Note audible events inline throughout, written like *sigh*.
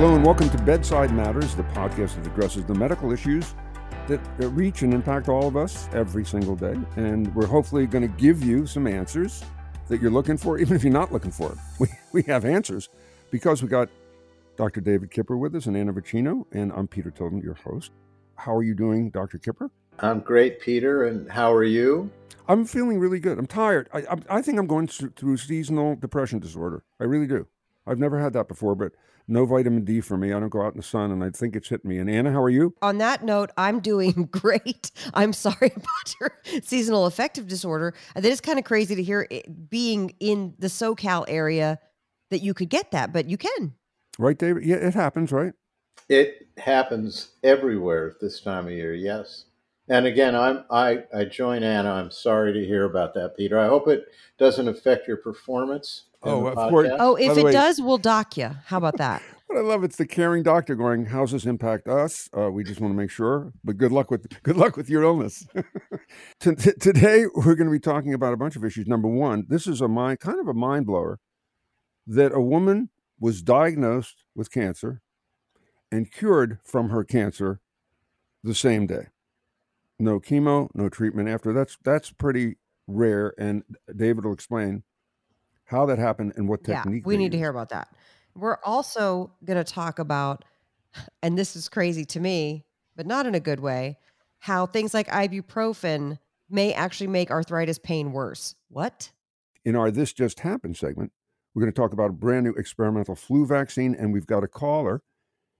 Hello and welcome to Bedside Matters, the podcast that addresses the medical issues that reach and impact all of us every single day. And we're hopefully going to give you some answers that you're looking for, even if you're not looking for it. *laughs* We, we have answers because we got Dr. David Kipper with us and Anna Vocino, and I'm Peter Tilden, your host. How are you doing, Dr. Kipper? I'm great, Peter. And how are you? I'm feeling really good. I'm tired. I, I, I think I'm going through seasonal depression disorder. I really do. I've never had that before, but no vitamin D for me. I don't go out in the sun, and I think it's hit me. And Anna, how are you? On that note, I'm doing *laughs* great. I'm sorry *laughs* about your seasonal affective disorder. That is kind of crazy to hear it, being in the SoCal area that you could get that, but you can. Right, David? Yeah, it happens, right? It happens everywhere at this time of year, yes. And again, I'm I, I join Anna. I'm sorry to hear about that, Peter. I hope it doesn't affect your performance. Oh, of course. Oh, if it way, does, we'll dock you. How about that? *laughs* What I love it's the caring doctor going, "How's this impact us?" Uh, we just want to make sure. But good luck with good luck with your illness. *laughs* T- t- today we're going to be talking about a bunch of issues. Number one, this is a mind kind of a mind blower that a woman was diagnosed with cancer and cured from her cancer the same day. No chemo, no treatment after. That's that's pretty rare, and David will explain how that happened and what technique. Yeah, we need used. to hear about that. We're also going to talk about, *sighs* and this is crazy to me, but not in a good way, how things like ibuprofen may actually make arthritis pain worse. What? In our This Just Happened segment, we're going to talk about a brand new experimental flu vaccine, and we've got a caller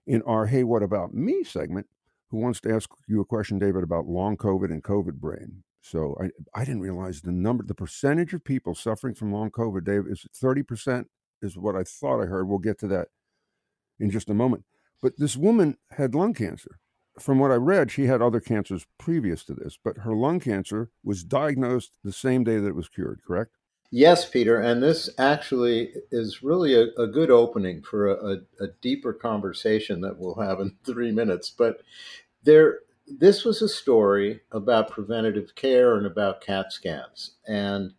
in our Hey, What About Me segment who wants to ask you a question, David, about long COVID and COVID brain. So I, I didn't realize the number, the percentage of people suffering from long COVID, Dave, is 30% is what I thought I heard. We'll get to that in just a moment. But this woman had lung cancer. From what I read, she had other cancers previous to this, but her lung cancer was diagnosed the same day that it was cured, correct? Yes, Peter. And this actually is really a, a good opening for a, a, a deeper conversation that we'll have in three minutes. But there, this was a story about preventative care and about CAT scans. And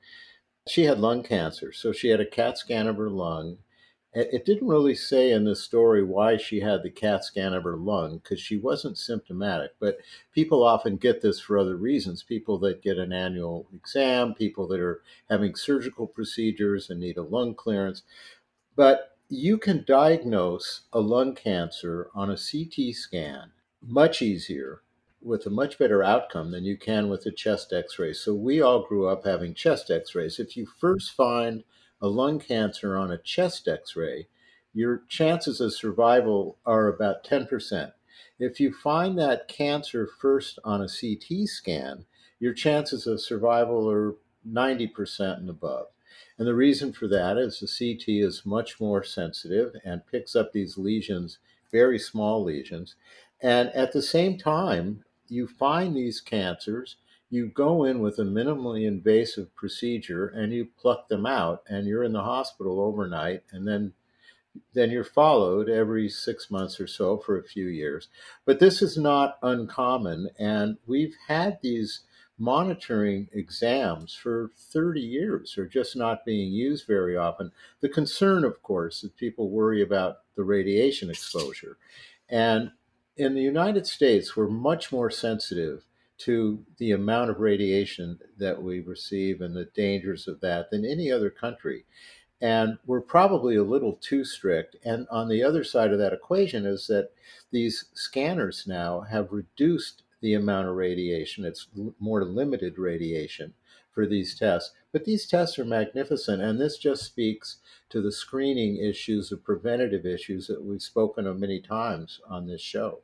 she had lung cancer. So she had a CAT scan of her lung. It didn't really say in the story why she had the CAT scan of her lung because she wasn't symptomatic. But people often get this for other reasons people that get an annual exam, people that are having surgical procedures and need a lung clearance. But you can diagnose a lung cancer on a CT scan much easier with a much better outcome than you can with a chest x ray. So we all grew up having chest x rays. If you first find a lung cancer on a chest x ray, your chances of survival are about 10%. If you find that cancer first on a CT scan, your chances of survival are 90% and above. And the reason for that is the CT is much more sensitive and picks up these lesions, very small lesions. And at the same time, you find these cancers, you go in with a minimally invasive procedure and you pluck them out and you're in the hospital overnight and then then you're followed every six months or so for a few years. But this is not uncommon, and we've had these monitoring exams for 30 years are just not being used very often. The concern, of course, is people worry about the radiation exposure. And in the United States, we're much more sensitive to the amount of radiation that we receive and the dangers of that than any other country. And we're probably a little too strict. And on the other side of that equation is that these scanners now have reduced the amount of radiation. It's more limited radiation for these tests. But these tests are magnificent. And this just speaks to the screening issues, the preventative issues that we've spoken of many times on this show.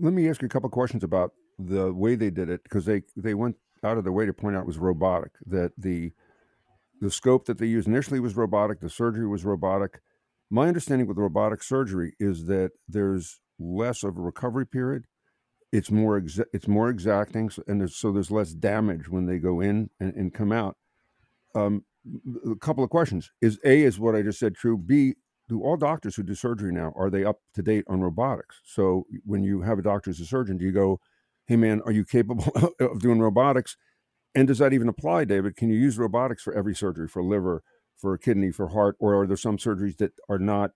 Let me ask you a couple questions about the way they did it because they they went out of their way to point out it was robotic that the the scope that they used initially was robotic, the surgery was robotic. My understanding with robotic surgery is that there's less of a recovery period. It's more exa- it's more exacting, and there's, so there's less damage when they go in and, and come out. Um, a couple of questions: Is A is what I just said true? B do all doctors who do surgery now are they up to date on robotics? So when you have a doctor as a surgeon, do you go, "Hey man, are you capable *laughs* of doing robotics?" And does that even apply, David? Can you use robotics for every surgery, for liver, for kidney, for heart, or are there some surgeries that are not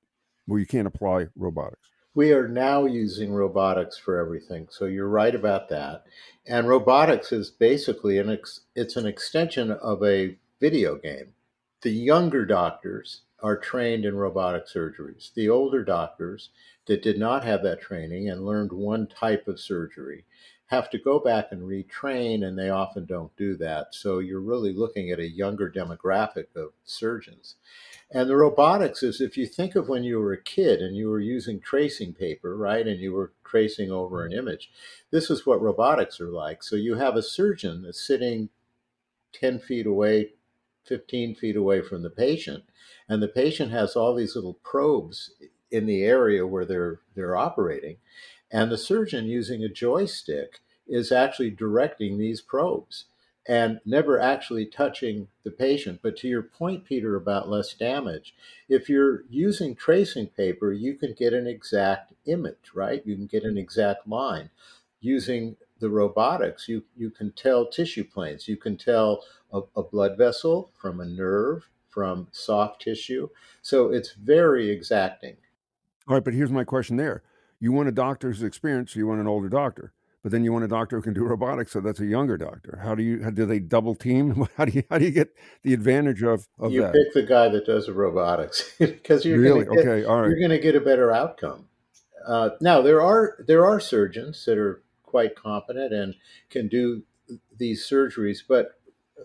where you can't apply robotics? we are now using robotics for everything. So you're right about that. And robotics is basically an ex- it's an extension of a video game. The younger doctors are trained in robotic surgeries. The older doctors that did not have that training and learned one type of surgery have to go back and retrain, and they often don't do that. So you're really looking at a younger demographic of surgeons. And the robotics is if you think of when you were a kid and you were using tracing paper, right, and you were tracing over an image, this is what robotics are like. So you have a surgeon that's sitting 10 feet away, 15 feet away from the patient, and the patient has all these little probes in the area where they're they're operating, and the surgeon using a joystick is actually directing these probes and never actually touching the patient. But to your point, Peter, about less damage, if you're using tracing paper, you can get an exact image, right? You can get an exact line. Using the robotics, you, you can tell tissue planes, you can tell a, a blood vessel from a nerve, from soft tissue. So it's very exacting. All right, but here's my question there. You want a doctor's experience, so you want an older doctor but then you want a doctor who can do robotics, so that's a younger doctor. How do you? How, do they double team? *laughs* How do you? How do you get the advantage of, of you that? pick the guy that does the robotics *laughs* because you're really gonna get, okay. All right, you're going to get a better outcome. Uh, now there are there are surgeons that are quite competent and can do these surgeries, but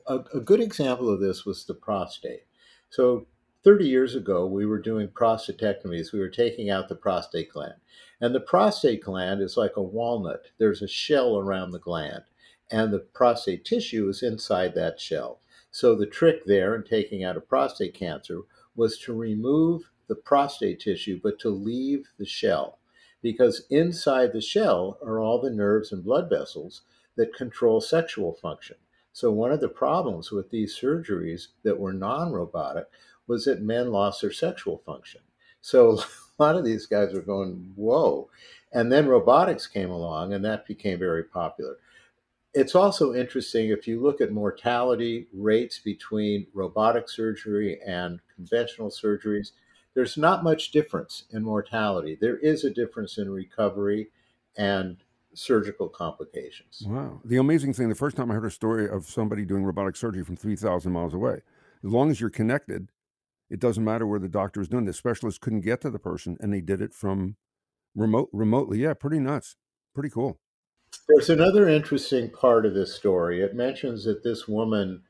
a, a good example of this was the prostate. So 30 years ago, we were doing prostatectomies. We were taking out the prostate gland. And the prostate gland is like a walnut. There's a shell around the gland, and the prostate tissue is inside that shell. So the trick there in taking out a prostate cancer was to remove the prostate tissue, but to leave the shell. Because inside the shell are all the nerves and blood vessels that control sexual function. So, one of the problems with these surgeries that were non robotic was that men lost their sexual function. So, *laughs* a lot of these guys were going, whoa. And then robotics came along, and that became very popular. It's also interesting if you look at mortality rates between robotic surgery and conventional surgeries, there's not much difference in mortality. There is a difference in recovery and surgical complications. Wow. The amazing thing, the first time I heard a story of somebody doing robotic surgery from 3,000 miles away, as long as you're connected, it doesn't matter where the doctor is doing. The specialist couldn't get to the person, and they did it from remote remotely. Yeah, pretty nuts. Pretty cool. There's another interesting part of this story. It mentions that this woman,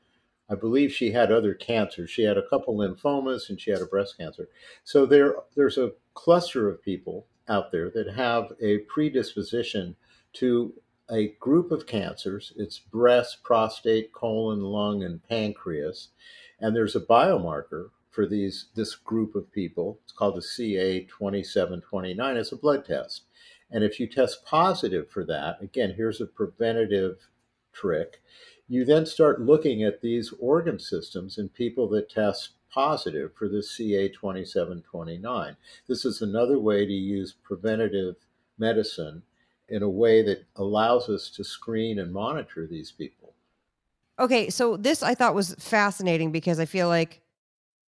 I believe she had other cancers. She had a couple lymphomas and she had a breast cancer. So there, there's a cluster of people out there that have a predisposition to a group of cancers. It's breast, prostate, colon, lung, and pancreas. And there's a biomarker for these this group of people. It's called a CA2729. It's a blood test. And if you test positive for that, again, here's a preventative trick. You then start looking at these organ systems in people that test positive for the CA2729. This is another way to use preventative medicine in a way that allows us to screen and monitor these people. Okay, so this I thought was fascinating because I feel like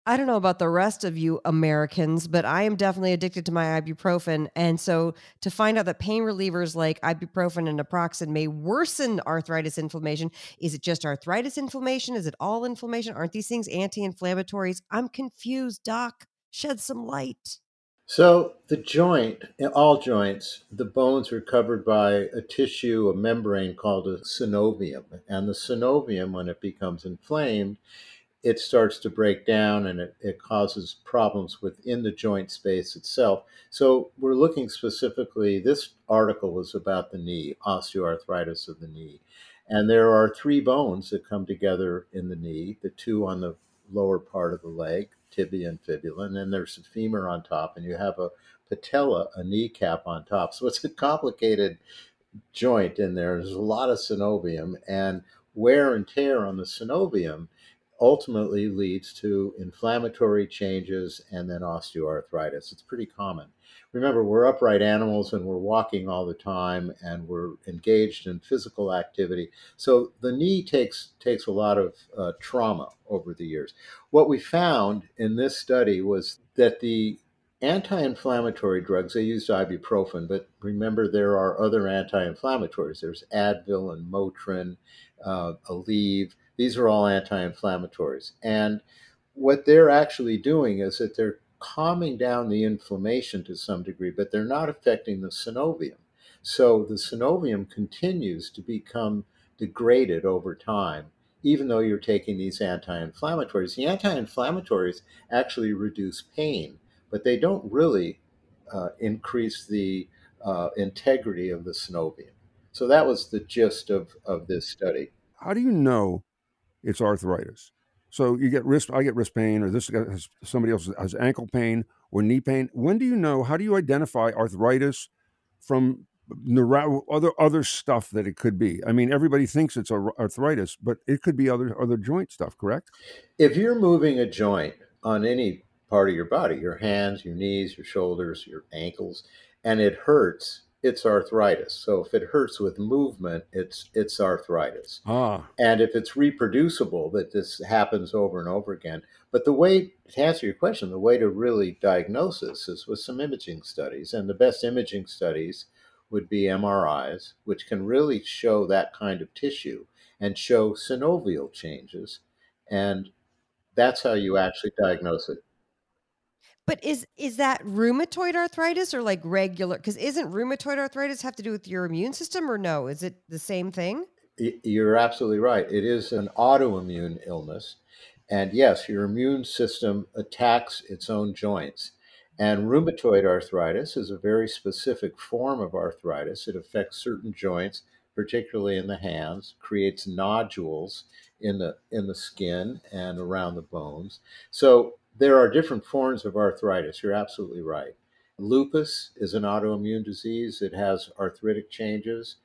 I don't know about the rest of you Americans, but I am definitely addicted to my ibuprofen. And so to find out that pain relievers like ibuprofen and naproxen may worsen arthritis inflammation, is it just arthritis inflammation? Is it all inflammation? Aren't these things anti inflammatories? I'm confused, doc. Shed some light. So the joint, all joints, the bones are covered by a tissue, a membrane called a synovium. And the synovium, when it becomes inflamed, it starts to break down and it, it causes problems within the joint space itself. So we're looking specifically, this article was about the knee, osteoarthritis of the knee. And there are three bones that come together in the knee, the two on the lower part of the leg, tibia and fibula, and then there's a femur on top, and you have a patella, a kneecap on top. So it's a complicated joint in there. There's a lot of synovium, and wear and tear on the synovium ultimately leads to inflammatory changes and then osteoarthritis. It's pretty common. Remember, we're upright animals and we're walking all the time and we're engaged in physical activity. So the knee takes takes a lot of uh, trauma over the years. What we found in this study was that the anti-inflammatory drugs, they used ibuprofen, but remember there are other anti-inflammatories. There's Advil and Motrin, uh, Aleve. These are all anti-inflammatories. And what they're actually doing is that they're calming down the inflammation to some degree, but they're not affecting the synovium. So the synovium continues to become degraded over time, even though you're taking these anti inflammatories. The anti inflammatories actually reduce pain, but they don't really uh, increase the uh, integrity of the synovium. So that was the gist of, of this study. How do you know it's arthritis? So you get wrist, I get wrist pain, or this has, somebody else has ankle pain or knee pain. When do you know? How do you identify arthritis from neuro- other other stuff that it could be? I mean, everybody thinks it's arthritis, but it could be other other joint stuff. Correct? If you're moving a joint on any part of your body, your hands, your knees, your shoulders, your ankles, and it hurts, it's arthritis. So if it hurts with movement, it's it's arthritis. Ah. And if it's reproducible, that this happens over and over again. But the way to answer your question, the way to really diagnose this is with some imaging studies, and the best imaging studies would be MRIs, which can really show that kind of tissue and show synovial changes, and that's how you actually diagnose it. But is is that rheumatoid arthritis or like regular? Because isn't rheumatoid arthritis have to do with your immune system or no? Is it the same thing? You're absolutely right. It is an autoimmune illness. And yes, your immune system attacks its own joints. And rheumatoid arthritis is a very specific form of arthritis. It affects certain joints, particularly in the hands, creates nodules in the in the skin and around the bones. So there are different forms of arthritis. You're absolutely right. Lupus is an autoimmune disease. It has arthritic changes.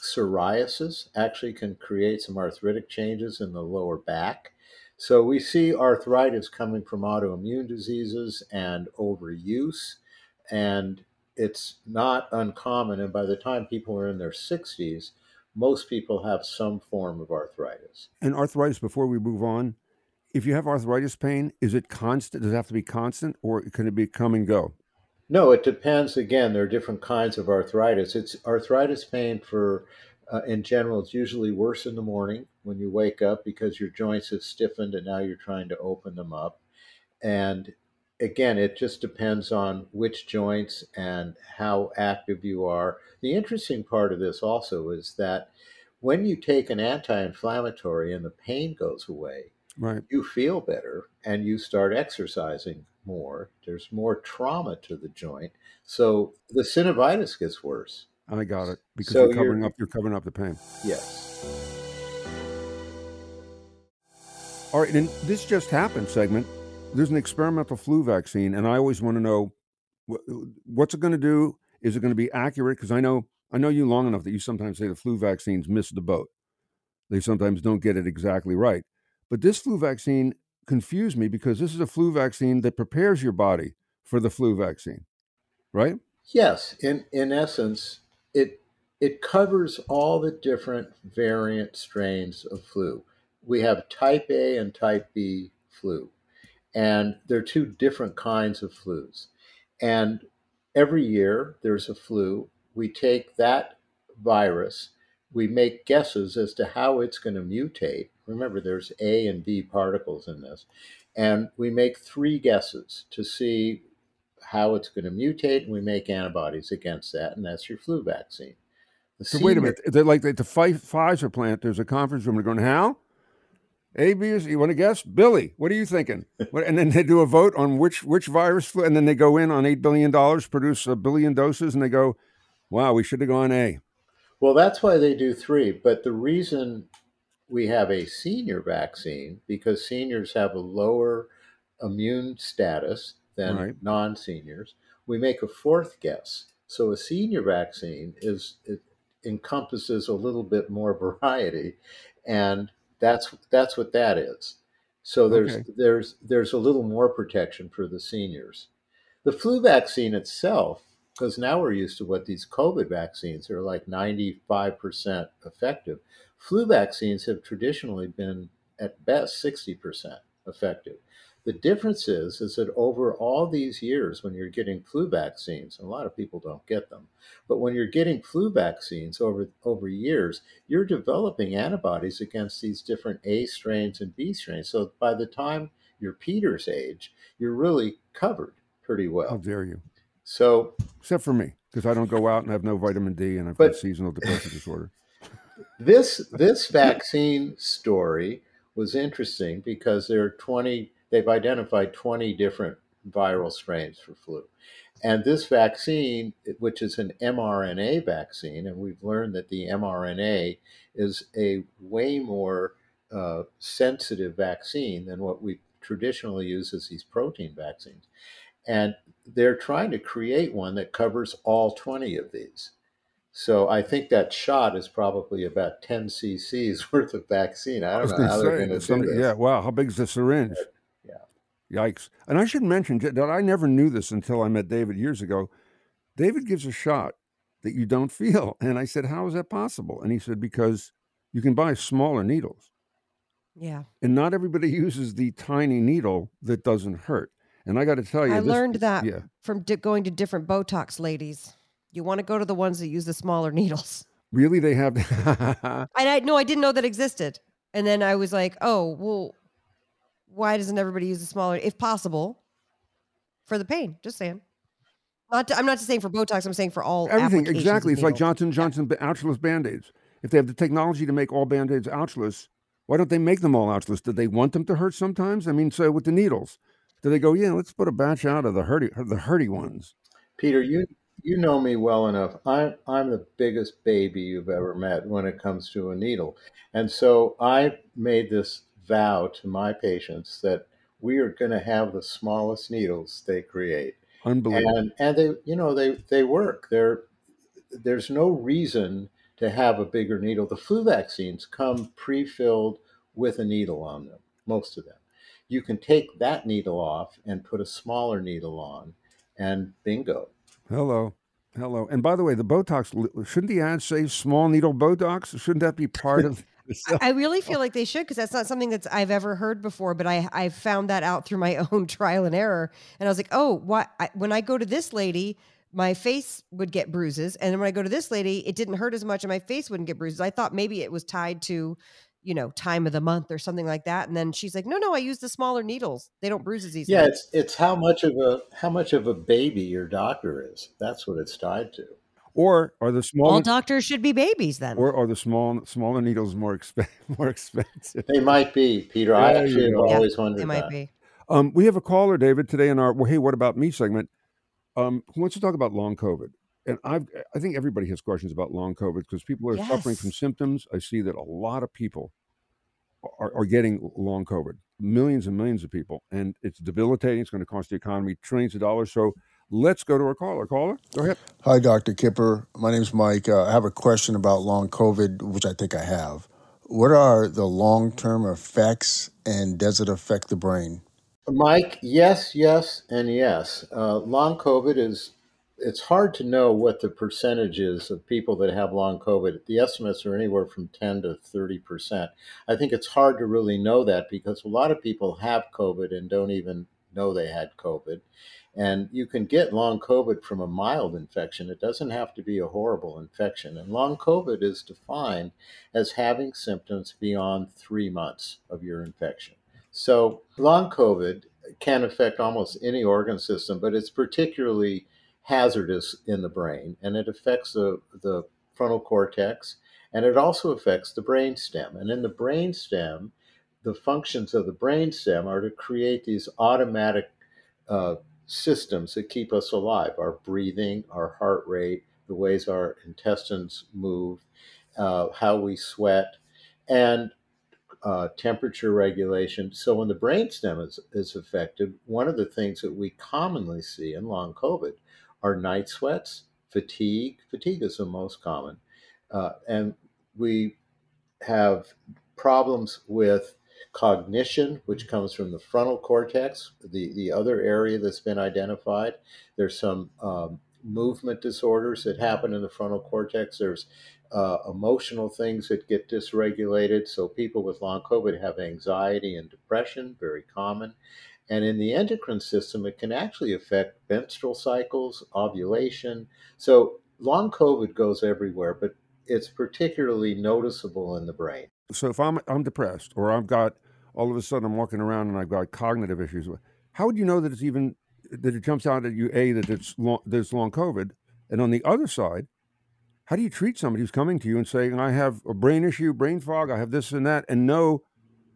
Psoriasis actually can create some arthritic changes in the lower back. So we see arthritis coming from autoimmune diseases and overuse. And it's not uncommon. And by the time people are in their 60s, most people have some form of arthritis. And arthritis, before we move on, if you have arthritis pain, is it constant? Does it have to be constant, or can it be come and go? No, it depends. Again, there are different kinds of arthritis. It's arthritis pain for, uh, in general, it's usually worse in the morning when you wake up because your joints have stiffened and now you're trying to open them up. And again, it just depends on which joints and how active you are. The interesting part of this also is that when you take an anti inflammatory and the pain goes away, right. you feel better and you start exercising more. There's more trauma to the joint. So the synovitis gets worse. I got it. Because so you're covering you're, up you're covering up the pain. Yes. All right, and this just happened segment. There's an experimental flu vaccine, and I always want to know what's it going to do? Is it going to be accurate? Because I know I know you long enough that you sometimes say the flu vaccines miss the boat. They sometimes don't get it exactly right. But this flu vaccine confused me because this is a flu vaccine that prepares your body for the flu vaccine, right? Yes, in in essence, it it covers all the different variant strains of flu. We have type A and type B flu, and they're two different kinds of flus. And every year there's a flu. We take that virus, we make guesses as to how it's going to mutate, Remember, there's A and B particles in this. And we make three guesses to see how it's going to mutate, and we make antibodies against that, and that's your flu vaccine. so wait a minute. They're like the, the Pfizer plant, there's a conference room. They're going, how? A, B, you want to guess? Billy, what are you thinking? *laughs* What, and then they do a vote on which which virus flu, and then they go in on $8 billion, produce a billion doses, and they go, wow, we should have gone A. Well, that's why they do three. But the reason we have a senior vaccine because seniors have a lower immune status than right. non seniors. We make a fourth guess. So a senior vaccine is it encompasses a little bit more variety, and that's that's what that is. So there's okay. there's there's a little more protection for the seniors. The flu vaccine itself, because now we're used to what these COVID vaccines are like 95% effective. Flu vaccines have traditionally been at best 60% effective. The difference is, is that over all these years, when you're getting flu vaccines, and a lot of people don't get them, but when you're getting flu vaccines over over years, you're developing antibodies against these different A strains and B strains. So by the time you're Peter's age, you're really covered pretty well. How dare you? So, except for me, because I don't go out and have no vitamin D, and I've But- got seasonal depressive disorder. *laughs* this this vaccine story was interesting because there are 20 they've identified 20 different viral strains for flu and this vaccine which is an mrna vaccine and we've learned that the mrna is a way more uh, sensitive vaccine than what we traditionally use as these protein vaccines and they're trying to create one that covers all 20 of these so I think that shot is probably about 10 cc's *laughs* worth of vaccine. I I was don't know going how to they're say, going to do somebody- this. yeah, wow, how big is the syringe? Yeah. Yikes. And I should mention that I never knew this until I met David years ago. David gives a shot that you don't *laughs* feel. And I said, How is that possible? And he said, Because you can buy smaller needles. Yeah. And not everybody *laughs* uses the tiny needle that doesn't hurt. And I got to tell you, I this- learned that Yeah. from di- going to different Botox ladies. You want to go to the ones that use the smaller *laughs* needles. Really, they have. And I no, I didn't know that existed. And then I was like, oh, well, why doesn't everybody use the smaller, if possible, for the pain? Just saying. Not to, I'm not just saying for Botox. I'm saying for all Everything exactly. It's like. Johnson Johnson ba- ouchless band-aids. If they have the technology to make all band-aids ouchless, why don't they make them all ouchless? Did they want them to hurt sometimes? I mean, so with the needles, do they go, yeah, let's put a batch out of the hurty uh, the hurty ones? Peter, you you know me well enough. I'm I'm the biggest baby you've ever met when it comes to a needle, and so I made this vow to my patients that we are going to have the smallest needles they create, Unbelievable. and and they you know they they work. There there's no reason to have a bigger needle. The flu vaccines come pre-filled with a needle on them, most of them. You can take that needle off and put a smaller needle on, and bingo. Hello. Hello. And by the way, the Botox, shouldn't the ad say small needle Botox? Shouldn't that be part of? *laughs* I really feel like they should because that's not something that's I've ever heard before. But I I found that out through my *laughs* own trial and error, and I was like, oh, why? I, when I go to this lady, my face would get bruises, and then when I go to this lady, it didn't hurt as much, and my face wouldn't get bruises. I thought maybe it was tied to, you know, time of the month or something like that. And then she's like, no, no, I use the smaller needles; they don't bruise as easily. Yeah, it's it's how much of a how much of a baby your doctor is. That's what it's tied to. Or are the small. all doctors should be babies then. or are the small smaller needles more expen- *laughs* more expensive? They might be, Peter. I There you actually have go. Yeah, always they wondered might that. be. Um, we have a caller, David, today in our well, hey, what about me segment? Um, who wants to talk about long COVID? And I've I think everybody has questions about long COVID because people are suffering from symptoms. I see that a lot of people are, are getting long COVID, millions and millions of people, and it's debilitating. It's going to cost the economy trillions of dollars. So let's go to our caller. Caller, go ahead. Hi, Dr. Kipper. My name's Mike. Uh, I have a question about long COVID, which I think I have. What are the long term effects and does it affect the brain? Mike, yes, yes, and yes. Uh, long COVID is. It's hard to know what the percentage is of people that have long COVID. The estimates are anywhere from 10 to 30 percent. I think it's hard to really know that because a lot of people have COVID and don't even know they had COVID. And you can get long COVID from a mild infection. It doesn't have to be a horrible infection. And long COVID is defined as having symptoms beyond three months of your infection. So, long COVID can affect almost any organ system, but it's particularly hazardous in the brain, and it affects the, the frontal cortex, and it also affects the brain stem. And in the brain stem, the functions of the brain stem are to create these automatic uh, systems that keep us alive our breathing, our heart rate, the ways our intestines move, uh, how we sweat, and uh, temperature regulation. So, when the brainstem is, is affected, one of the things that we commonly see in long COVID are night sweats, fatigue. Fatigue is the most common. Uh, and we have problems with cognition, which comes from the frontal cortex, the, the other area that's been identified. There's some um, movement disorders that happen in the frontal cortex. There's uh, emotional things that get dysregulated. So people with long COVID have anxiety and depression, very common. And in the endocrine system, it can actually affect menstrual cycles, ovulation. So long COVID goes everywhere, but it's particularly noticeable in the brain. So if I'm I'm depressed or I've got all of a sudden I'm walking around and I've got cognitive issues, how would you know that it's even that it jumps out at you a that it's long, there's long COVID, and on the other side, how do you treat somebody who's coming to you and saying I have a brain issue, brain fog, I have this and that, and know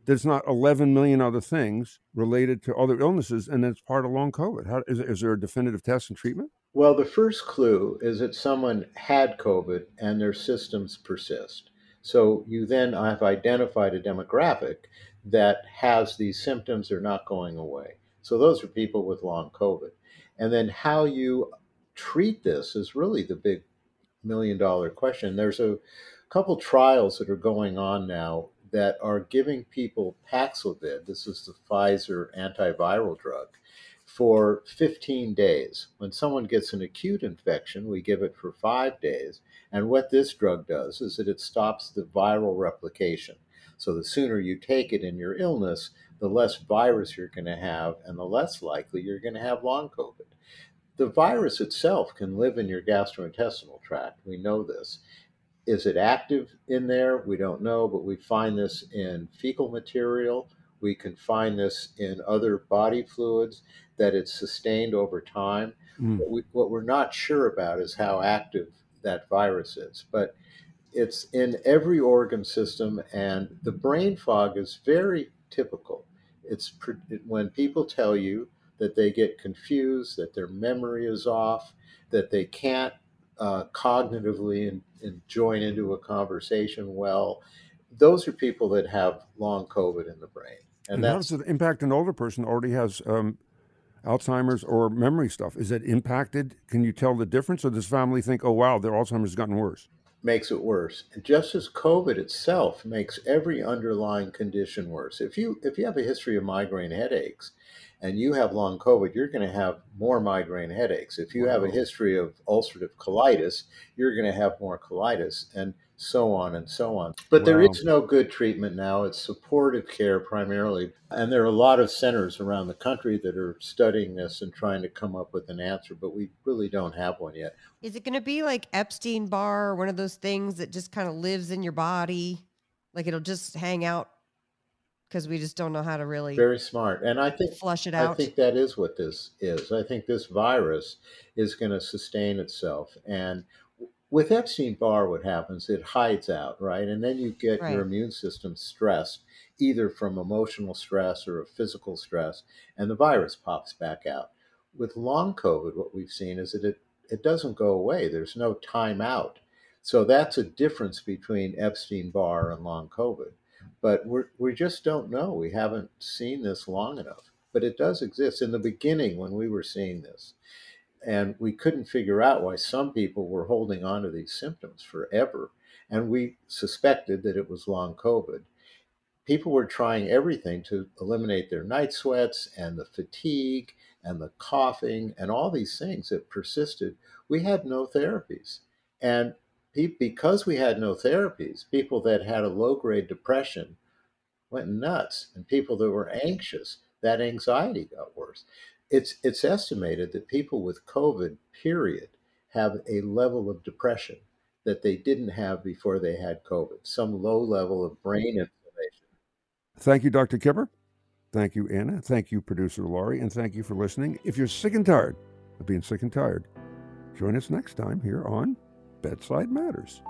there's not 11 million other things related to other illnesses, and it's part of long COVID. How, is, is there a definitive test and treatment? Well, the first clue is that someone had COVID and their systems persist. So you then have identified a demographic that has these symptoms, they're not going away. So those are people with long COVID. And then how you treat this is really the big million dollar question. There's a couple trials that are going on now that are giving people Paxlovid, this is the Pfizer antiviral drug, for 15 days. When someone gets an acute infection, we give it for five days. And what this drug does is that it stops the viral replication. So the sooner you take it in your illness, the less virus you're going to have, and the less likely you're going to have long COVID. The virus itself can live in your gastrointestinal tract. We know this. Is it active in there? We don't know, but we find this in fecal material. We can find this in other body fluids that it's sustained over time. Mm. What, we, what we're not sure about is how active that virus is, but it's in every organ system, and the brain fog is very typical. It's when people tell you that they get confused, that their memory is off, that they can't uh, cognitively and, and join into a conversation well. Those are people that have long COVID in the brain. And, and how does it impact an older person already has um, Alzheimer's or memory stuff? Is it impacted? Can you tell the difference? Or does family think, oh, wow, their Alzheimer's has gotten worse? Makes it worse. And just as COVID itself makes every underlying condition worse. If you if you have a history of migraine headaches, and you have long COVID, you're going to have more migraine headaches. If you wow. have a history of ulcerative colitis, you're going to have more colitis, and so on and so on. But wow. there is no good treatment now. It's supportive care primarily. And there are a lot of centers around the country that are studying this and trying to come up with an answer, but we really don't have one yet. Is it going to be like Epstein Barr, one of those things that just kind of lives in your body? Like it'll just hang out because we just don't know how to really very smart and i think flush it out i think that is what this is i think this virus is going to sustain itself and with epstein-barr what happens it hides out right and then you get right. your immune system stressed either from emotional stress or a physical stress and the virus pops back out with long covid what we've seen is that it, it doesn't go away there's no time out so that's a difference between epstein-barr and long covid but we we just don't know. We haven't seen this long enough. But it does exist. In the beginning, when we were seeing this, and we couldn't figure out why some people were holding on to these symptoms forever, and we suspected that it was long COVID. People were trying everything to eliminate their night sweats and the fatigue and the coughing and all these things that persisted. We had no therapies. And because we had no therapies, people that had a low grade depression went nuts, and people that were anxious, that anxiety got worse. It's it's estimated that people with COVID, period, have a level of depression that they didn't have before they had COVID, some low level of brain inflammation. Thank you, Dr. Kipper. Thank you, Anna. Thank you, producer Laurie, and thank you for listening. If you're sick and tired of being sick and tired, join us next time here on Bedside Matters.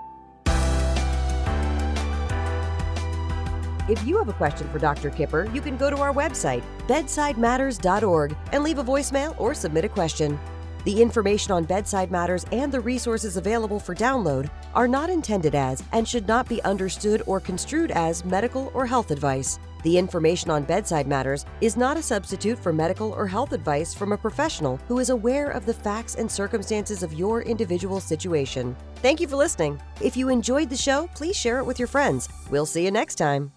If you have a question for Dr. Kipper, you can go to our website, bedsidematters.org, and leave a voicemail or submit a question. The information on Bedside Matters and the resources available for download are not intended as and should not be understood or construed as medical or health advice. The information on bedside matters is not a substitute for medical or health advice from a professional who is aware of the facts and circumstances of your individual situation. Thank you for listening. If you enjoyed the show, please share it with your friends. We'll see you next time.